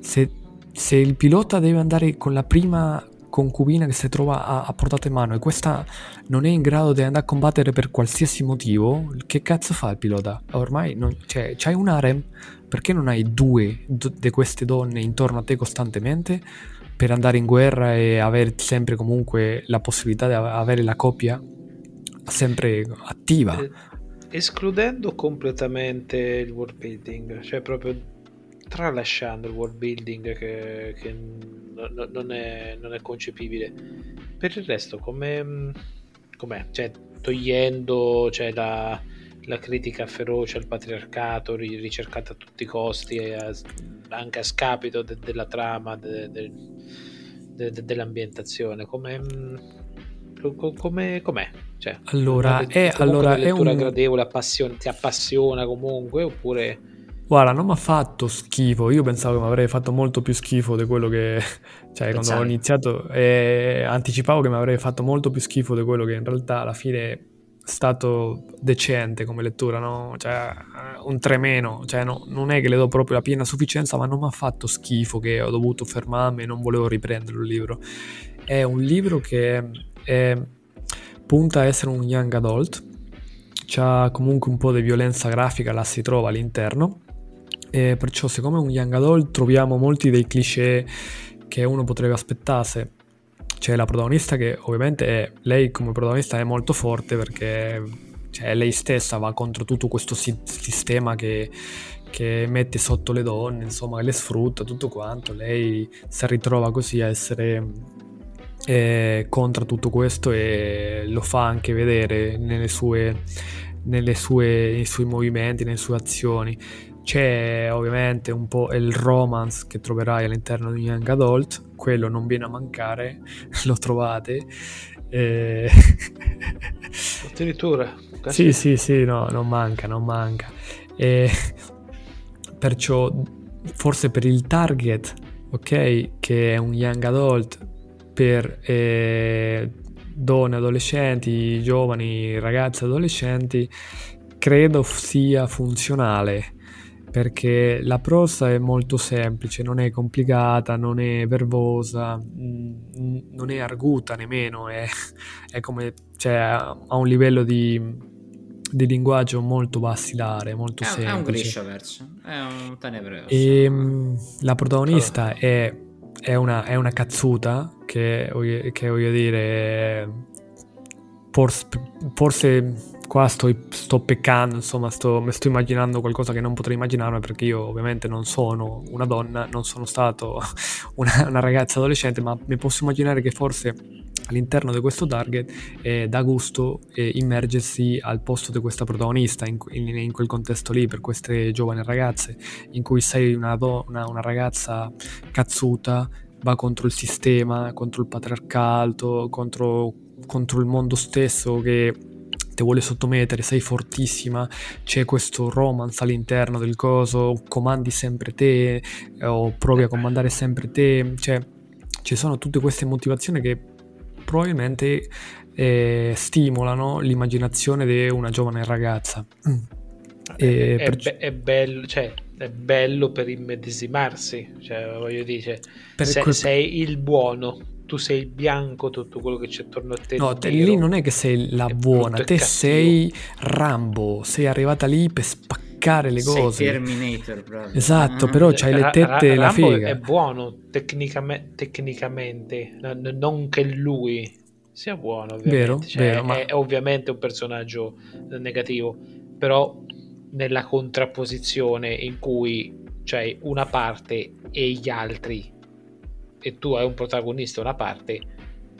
se, se il pilota deve andare con la prima concubina che si trova a, a portata in mano e questa non è in grado di andare a combattere per qualsiasi motivo, che cazzo fa il pilota? Ormai non, cioè, c'hai un harem, perché non hai due di queste donne intorno a te costantemente per andare in guerra e avere sempre comunque la possibilità di avere la coppia sempre attiva. Eh, escludendo completamente il world building, cioè proprio tralasciando il world building che, che no, non, è, non, è, concepibile. Per il resto, come, com'è? Cioè, togliendo cioè, la, la, critica feroce al patriarcato ricercata a tutti i costi, a, anche a scapito de, della trama, de, de, dell'ambientazione, come come, com'è? Cioè, allora, è, allora, è un... gradevole, appassiona, ti appassiona comunque, oppure... Guarda, non mi ha fatto schifo, io pensavo che mi avrei fatto molto più schifo di quello che... [LAUGHS] Cioè, Pensavi. quando ho iniziato, eh, anticipavo che mi avrei fatto molto più schifo di quello che in realtà alla fine stato decente come lettura, no? Cioè, un 3 meno, cioè, no, non è che le do proprio la piena sufficienza, ma non mi ha fatto schifo che ho dovuto fermarmi e non volevo riprendere il libro. È un libro che è, punta a essere un young adult, c'ha comunque un po' di violenza grafica, la si trova all'interno, e perciò siccome è un young adult troviamo molti dei cliché che uno potrebbe aspettarsi c'è la protagonista che ovviamente è, lei come protagonista è molto forte perché cioè, lei stessa va contro tutto questo si- sistema che, che, mette sotto le donne, insomma, le sfrutta, tutto quanto. Lei si ritrova così a essere eh, contro tutto questo e lo fa anche vedere nelle sue, nelle sue, nei suoi movimenti, nelle sue azioni. C'è ovviamente un po' il romance che troverai all'interno di Young Adult, quello non viene a mancare, [LAUGHS] lo trovate. E... [LAUGHS] Addirittura? Sì, sì, sì, no, non manca, non manca. E perciò, forse per il target, ok, che è un young adult per eh, donne, adolescenti, giovani, ragazze, adolescenti, credo sia funzionale perché la prosa è molto semplice, non è complicata, non è verbosa, mm, non è arguta nemmeno, è, [LAUGHS] è come, cioè, ha un livello di, di linguaggio molto basilare, molto è, semplice. È un Grisha verso, è un tenebroso. E ehm, la protagonista è, è, una, è una cazzuta che, che voglio dire, forse, forse qua sto, sto peccando, insomma, sto, mi sto immaginando qualcosa che non potrei immaginarmi perché io ovviamente non sono una donna, non sono stato [LAUGHS] una, una ragazza adolescente, ma mi posso immaginare che forse all'interno di questo target eh, dà gusto eh, immergersi al posto di questa protagonista in, in, in, quel contesto lì per queste giovani ragazze in cui sei una, do, una, una ragazza cazzuta va contro il sistema, contro il patriarcato, contro, contro il mondo stesso che vuole sottomettere, sei fortissima, c'è questo romance all'interno del coso, comandi sempre te o provi a comandare sempre te, cioè ci sono tutte queste motivazioni che probabilmente eh, stimolano l'immaginazione di una giovane ragazza. E è, per... è, bello, cioè, è bello per immedesimarsi, cioè, voglio dire, se, quel... sei il buono tu sei il bianco, tutto quello che c'è attorno a te. No, te, lì non è che sei la buona, te sei Rambo, sei arrivata lì per spaccare le cose. Sei Terminator, proprio. Esatto, mm. però c'hai le tette e la figa. è buono tecnicamente, tecnicamente, non che lui sia buono, ovviamente. Vero, cioè, vero, è, ma... è ovviamente un personaggio negativo, però nella contrapposizione in cui c'hai una parte e gli altri e tu hai un protagonista, una parte,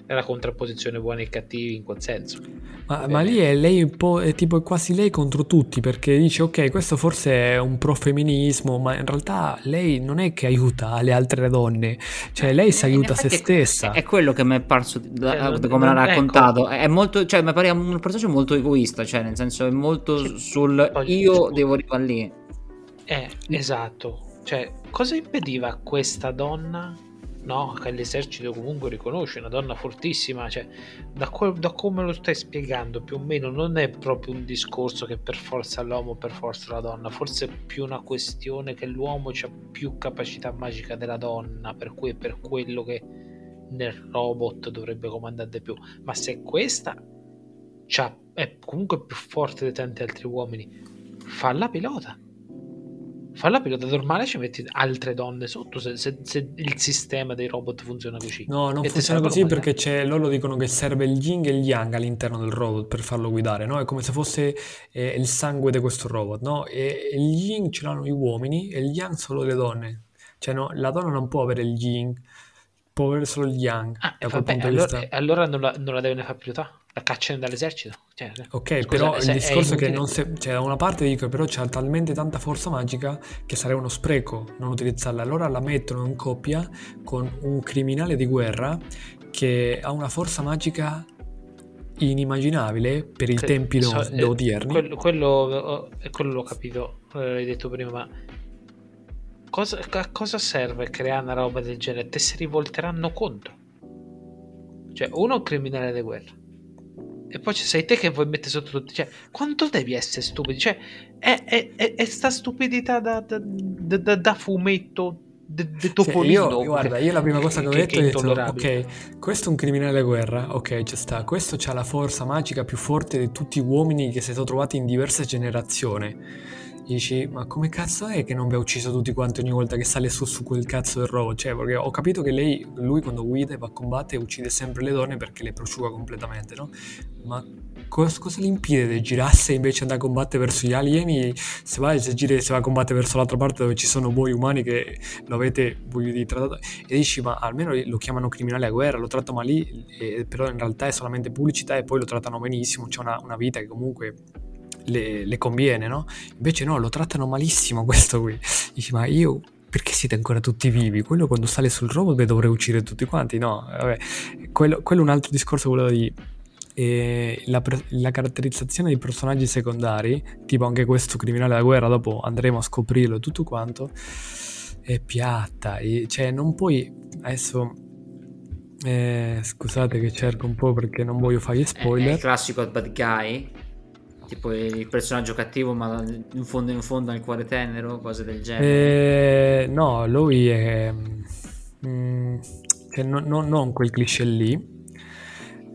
è la contrapposizione buoni e cattivi in quel senso. Ma, ma lì è lei un po', è tipo quasi lei contro tutti perché dice ok questo forse è un pro-femminismo ma in realtà lei non è che aiuta le altre donne, cioè lei si aiuta se stessa. È, quello che mi è parso da, eh, come l'ha raccontato, ecco. è molto, cioè mi pare un personaggio molto egoista, cioè nel senso è molto cioè, sul io devo arrivare lì. Eh, esatto. Cioè, cosa impediva a questa donna no? che l'esercito comunque riconosce, una donna fortissima, cioè, da, que- da, come lo stai spiegando più o meno non è proprio un discorso che per forza l'uomo, per forza la donna, forse è più una questione che l'uomo ha più capacità magica della donna, per cui è per quello che nel robot dovrebbe comandare di più, ma se questa è comunque più forte di tanti altri uomini, fa la pilota Fa la pilota normale ci metti altre donne sotto se, se, se, il sistema dei robot funziona così. No, non e funziona così perché c'è, loro dicono che serve il yin e il yang all'interno del robot per farlo guidare, no? È come se fosse eh, il sangue di questo robot, no? E il yin ce l'hanno gli uomini e il yang solo le donne. Cioè no, la donna non può avere il yin, può avere solo il yang. Ah, vabbè, allora, allora non, la, non la deve far pilotare la cacciano dall'esercito. Cioè, ok, scusa, però il discorso è, è che non se, cioè, da una parte dico però c'è talmente tanta forza magica che sarebbe uno spreco non utilizzarla. Allora la mettono in coppia con un criminale di guerra che ha una forza magica inimmaginabile per i che, tempi so, eh, odierni. Quello, quello, quello, l'ho capito, l'hai detto prima, ma cosa, a cosa serve creare una roba del genere? Te si rivolteranno contro. Cioè, uno è un criminale di guerra e poi ci sei te che vuoi mettere sotto tutti. Cioè, quanto devi essere stupido? Cioè, è, è, è, è sta stupidità da, da, da, da fumetto de, de Topolino. Io, guarda, io la prima cosa che, che ho detto è, detto, ok, questo è un criminale da guerra, ok, ci sta. Questo ha la forza magica più forte di tutti gli uomini che si sono trovati in diverse generazioni dici ma come cazzo è che non vi ha ucciso tutti quanti ogni volta che sale su su quel cazzo del robot? Cioè perché ho capito che lei lui quando guida e va a combattere uccide sempre le donne perché le prosciuga completamente no? Ma cosa, cosa gli impide di girarsi e invece andare a combattere verso gli alieni? Se va, se, gira, se va a combattere verso l'altra parte dove ci sono voi umani che lo avete voglio dire trattato e dici ma almeno lo chiamano criminale a guerra lo trattano lì e, però in realtà è solamente pubblicità e poi lo trattano benissimo c'è una, una vita che comunque le, le conviene, no? Invece no, lo trattano malissimo questo qui. Dici, ma io perché siete ancora tutti vivi? Quello quando sale sul robot dovrei uccidere tutti quanti. No, vabbè, quello, quello è un altro discorso, quello di eh, la, la, caratterizzazione dei personaggi secondari, tipo anche questo criminale da guerra, dopo andremo a scoprirlo e tutto quanto, è piatta. E, cioè, non puoi adesso. Eh, scusate che cerco un po' perché non voglio fare gli spoiler. È il classico bad guy tipo il personaggio cattivo ma in fondo in fondo al cuore tenero, cose del genere. Eh, no, lui è... Mm, cioè, no, no, non quel cliché lì,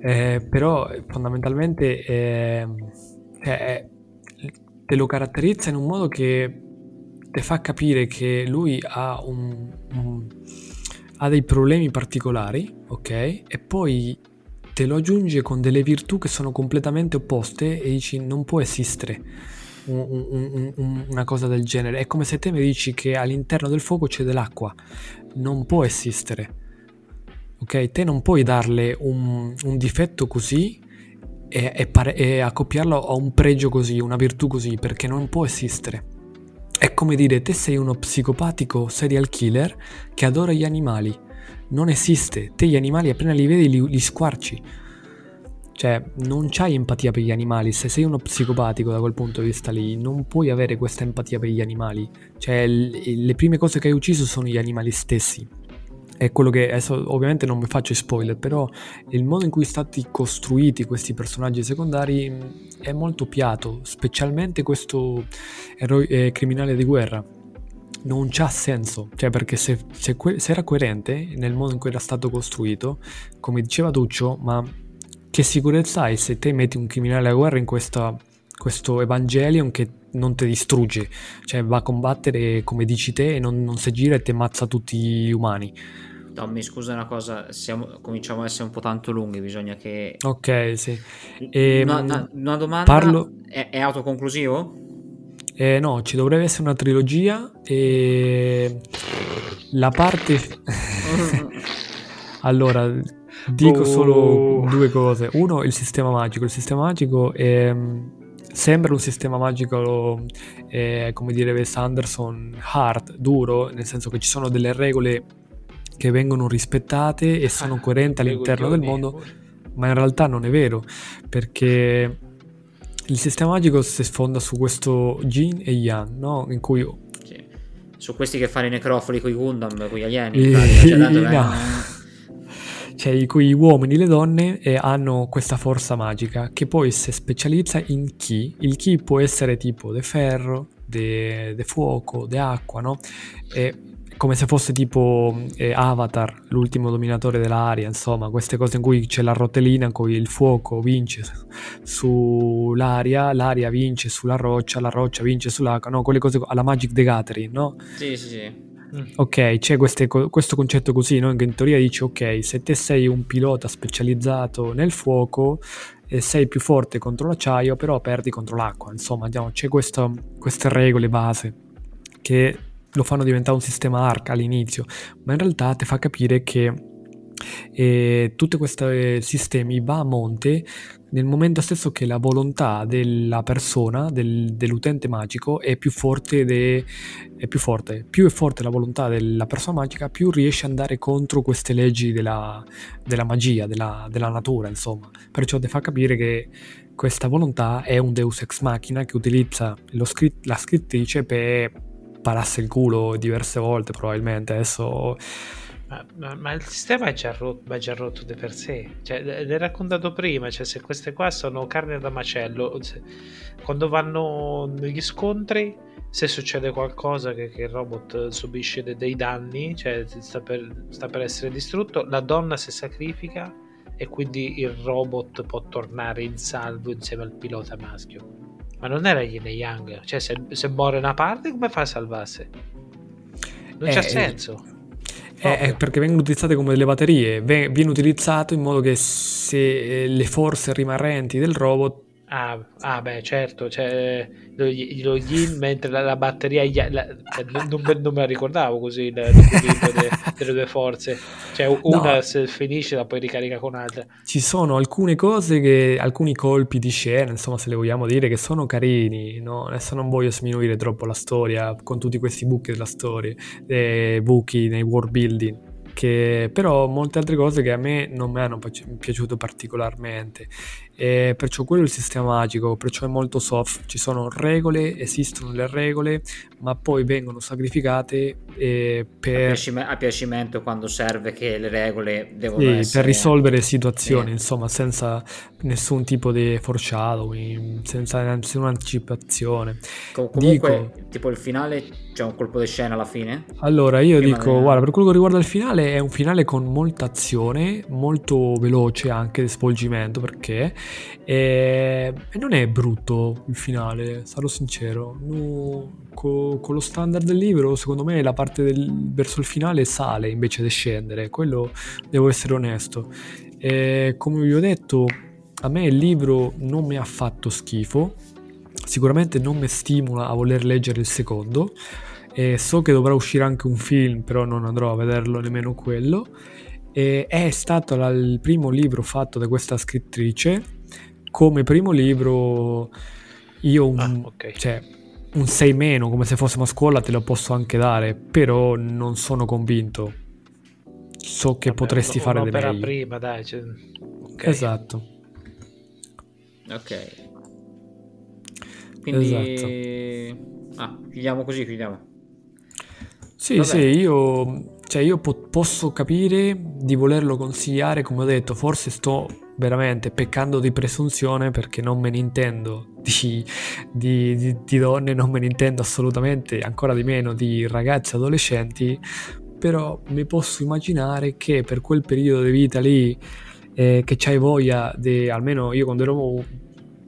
eh, però fondamentalmente è, è, te lo caratterizza in un modo che ti fa capire che lui ha, un, un, ha dei problemi particolari, ok? E poi te lo aggiunge con delle virtù che sono completamente opposte e dici non può esistere un, un, un, una cosa del genere. È come se te mi dici che all'interno del fuoco c'è dell'acqua, non può esistere. Ok? Te non puoi darle un, difetto così e, e, pare, e accoppiarlo a un pregio così, una virtù così, perché non può esistere. È come dire, te sei uno psicopatico serial killer che adora gli animali non esiste. Te gli animali appena li vedi li, li squarci. Cioè, non c'hai empatia per gli animali. Se sei uno psicopatico da quel punto di vista lì, non puoi avere questa empatia per gli animali. Cioè, l- le prime cose che hai ucciso sono gli animali stessi. È quello che adesso ovviamente non mi faccio spoiler, però il modo in cui sono stati costruiti questi personaggi secondari è molto piato, specialmente questo eroe, eh, criminale di guerra non c'ha senso, cioè perché se, se, se, era coerente nel modo in cui era stato costruito, come diceva Duccio, ma che sicurezza hai se te metti un criminale a guerra in questa, questo Evangelion che non ti distrugge, cioè va a combattere come dici te e non, non si gira e ti ammazza tutti gli umani. Tommy, scusa una cosa, siamo, cominciamo a essere un po' tanto lunghi, bisogna che... Ok, sì. E, una, ehm, una, una domanda, parlo... è, è autoconclusivo? Eh, no, ci dovrebbe essere una trilogia e la parte... [LAUGHS] allora, dico oh. solo due cose. Uno, il sistema magico. Il sistema magico è, sembra un sistema magico, è, come dire Wes Anderson, hard, duro, nel senso che ci sono delle regole che vengono rispettate e sono ah, coerenti all'interno del mondo, ma in realtà non è vero, perché il sistema magico si sfonda su questo Jin e Yang, no? In cui... Sì. Su questi che fanno i necrofoli con i Gundam, con gli alieni. E... Cioè, [LAUGHS] no. Cioè, i cui uomini e le donne eh, hanno questa forza magica che poi si specializza in chi. Il chi può essere tipo de ferro, de, de fuoco, de acqua, no? E come se fosse tipo eh, Avatar, l'ultimo dominatore dell'aria, insomma, queste cose in cui c'è la rotellina in cui il fuoco vince sull'aria, l'aria vince sulla roccia, la roccia vince sull'acqua, no, quelle cose alla Magic the Gathering, no? Sì, sì, sì. Mm. Ok, c'è queste, questo concetto così, no? che in teoria dice ok, se te sei un pilota specializzato nel fuoco sei più forte contro l'acciaio, però perdi contro l'acqua, insomma, diciamo, c'è questo, queste regole base che lo fanno diventare un sistema ARC all'inizio, ma in realtà ti fa capire che eh, tutti questi sistemi va a monte nel momento stesso che la volontà della persona, del, dell'utente magico, è più forte, de, è più forte. Più è forte la volontà della persona magica, più riesce ad andare contro queste leggi della, della magia, della, della, natura, insomma. Perciò ti fa capire che questa volontà è un deus ex machina che utilizza scritt- la scrittrice per parasse il culo diverse volte probabilmente. Adesso Ma, ma, ma, il sistema è già, rotto, è già rotto di per sé. Cioè, l'hai raccontato prima, cioè, se queste qua sono carne da macello, se, quando vanno negli scontri, se succede qualcosa che, che il robot subisce de, dei danni, cioè sta per, sta per essere distrutto, la donna si sacrifica e quindi il robot può tornare in salvo insieme al pilota maschio. Ma non era Yin e Yang, cioè se, se muore una parte come fa a salvarsi? Non eh, c'ha senso. Eh, è perché vengono utilizzate come delle batterie, viene utilizzato in modo che se le forze rimarrenti del robot Ah, ah, beh, certo, cioè, lo, lo yin mentre la, la batteria la, cioè, non, non, me la ricordavo così l'equilibrio de, delle due forze. Cioè, una no. se finisce la poi ricarica con altre. Ci sono alcune cose che alcuni colpi di scena, insomma, se le vogliamo dire che sono carini, no? Adesso non voglio sminuire troppo la storia con tutti questi buchi della storia, eh, buchi nei world building che però molte altre cose che a me non mi hanno piaciuto particolarmente e perciò quello è il sistema magico perciò è molto soft. Ci sono regole esistono le regole ma poi vengono sacrificate eh, per a, piacime- a, piacimento quando serve che le regole devono sì, essere per risolvere situazioni sì. insomma senza nessun tipo di foreshadowing senza nessuna anticipazione. Com- comunque Dico, tipo il finale c'è un colpo di scena alla fine? Allora io Prima dico guarda per quello che riguarda il finale è un finale con molta azione molto veloce anche di svolgimento perché e, e non è brutto il finale, sarò sincero. No, co, con lo standard del libro, secondo me la parte del, verso il finale sale invece di scendere. Quello devo essere onesto. E, come vi ho detto, a me il libro non mi ha fatto schifo. Sicuramente non mi stimola a voler leggere il secondo. E so che dovrà uscire anche un film, però non andrò a vederlo nemmeno quello. E è stato il primo libro fatto da questa scrittrice come primo libro io un, ah, okay. cioè, un 6 meno, come se fossimo a scuola, te lo posso anche dare, però non sono convinto. So che Vabbè, potresti fare di meglio. prima, dai. Cioè... Okay. Esatto. Ok. Quindi... Esatto. Ah, chiudiamo così, chiudiamo. Sì, Vabbè. sì, io, cioè io po- posso capire di volerlo consigliare, come ho detto, forse sto veramente peccando di presunzione perché non me ne intendo di, di, di, di donne, non me ne intendo assolutamente, ancora di meno di ragazzi adolescenti, però mi posso immaginare che per quel periodo di vita lì eh, che c'hai voglia di, almeno io quando ero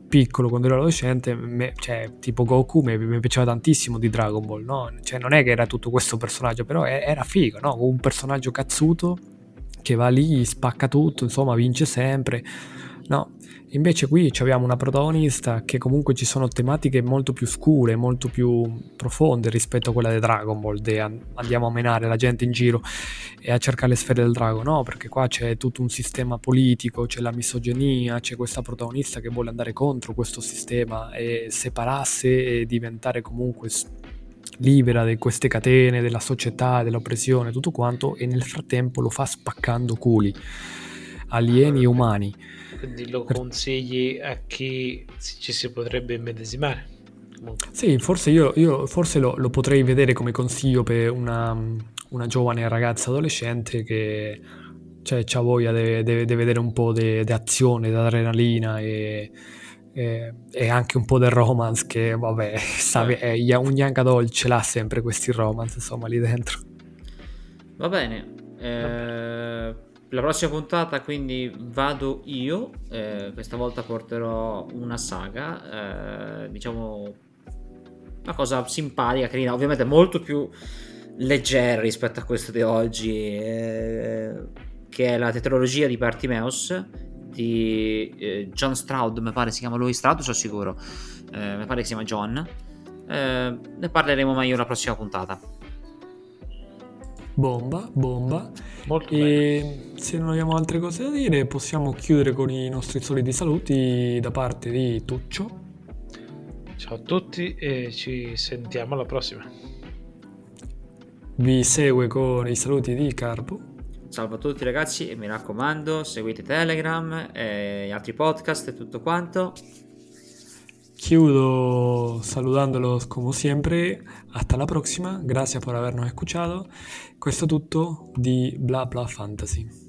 piccolo, quando ero adolescente, me, cioè, tipo Goku mi, mi, piaceva tantissimo di Dragon Ball, no? Cioè, non è che era tutto questo personaggio, però era figo, no? Un personaggio cazzuto che va lì, spacca tutto, insomma vince sempre. No, invece qui abbiamo una protagonista che comunque ci sono tematiche molto più scure, molto più profonde rispetto a quella di Dragon Ball, de andiamo a menare la gente in giro e a cercare le sfere del drago, no, perché qua c'è tutto un sistema politico, c'è la misoginia, c'è questa protagonista che vuole andare contro questo sistema e separarsi e diventare comunque libera di queste catene, della società, dell'oppressione, tutto quanto, e nel frattempo lo fa spaccando culi, alieni e umani. Quindi lo consigli a chi ci si potrebbe immedesimare? Sì, forse io, io forse lo, lo, potrei vedere come consiglio per una, una giovane ragazza adolescente che cioè, ha voglia di vedere un po' di azione, di adrenalina e e, e, anche un po' del romance che vabbè [LAUGHS] sa, eh. un young adult ce l'ha sempre questi romance insomma lì dentro. Va bene eh, la prossima puntata quindi vado io eh, questa volta porterò una saga eh, diciamo una cosa simpatica carina ovviamente molto più leggera rispetto a questo di oggi eh, che è la tetralogia di Bartimeus di eh, John Stroud, mi pare si chiama lui Stroud, sono sicuro, eh, mi pare che si chiama John. Eh, ne parleremo meglio la prossima puntata. Bomba, bomba. Molto e bene. se non abbiamo altre cose da dire, possiamo chiudere con i nostri soliti saluti da parte di Tuccio. Ciao a tutti e ci sentiamo alla prossima. Vi segue con i saluti di Carpo. Salve a tutti ragazzi e mi raccomando seguite Telegram e altri podcast e tutto quanto. Chiudo saludándolos como siempre. Hasta la próxima. Gracias por habernos escuchado. Questo è tutto di Bla Bla Fantasy.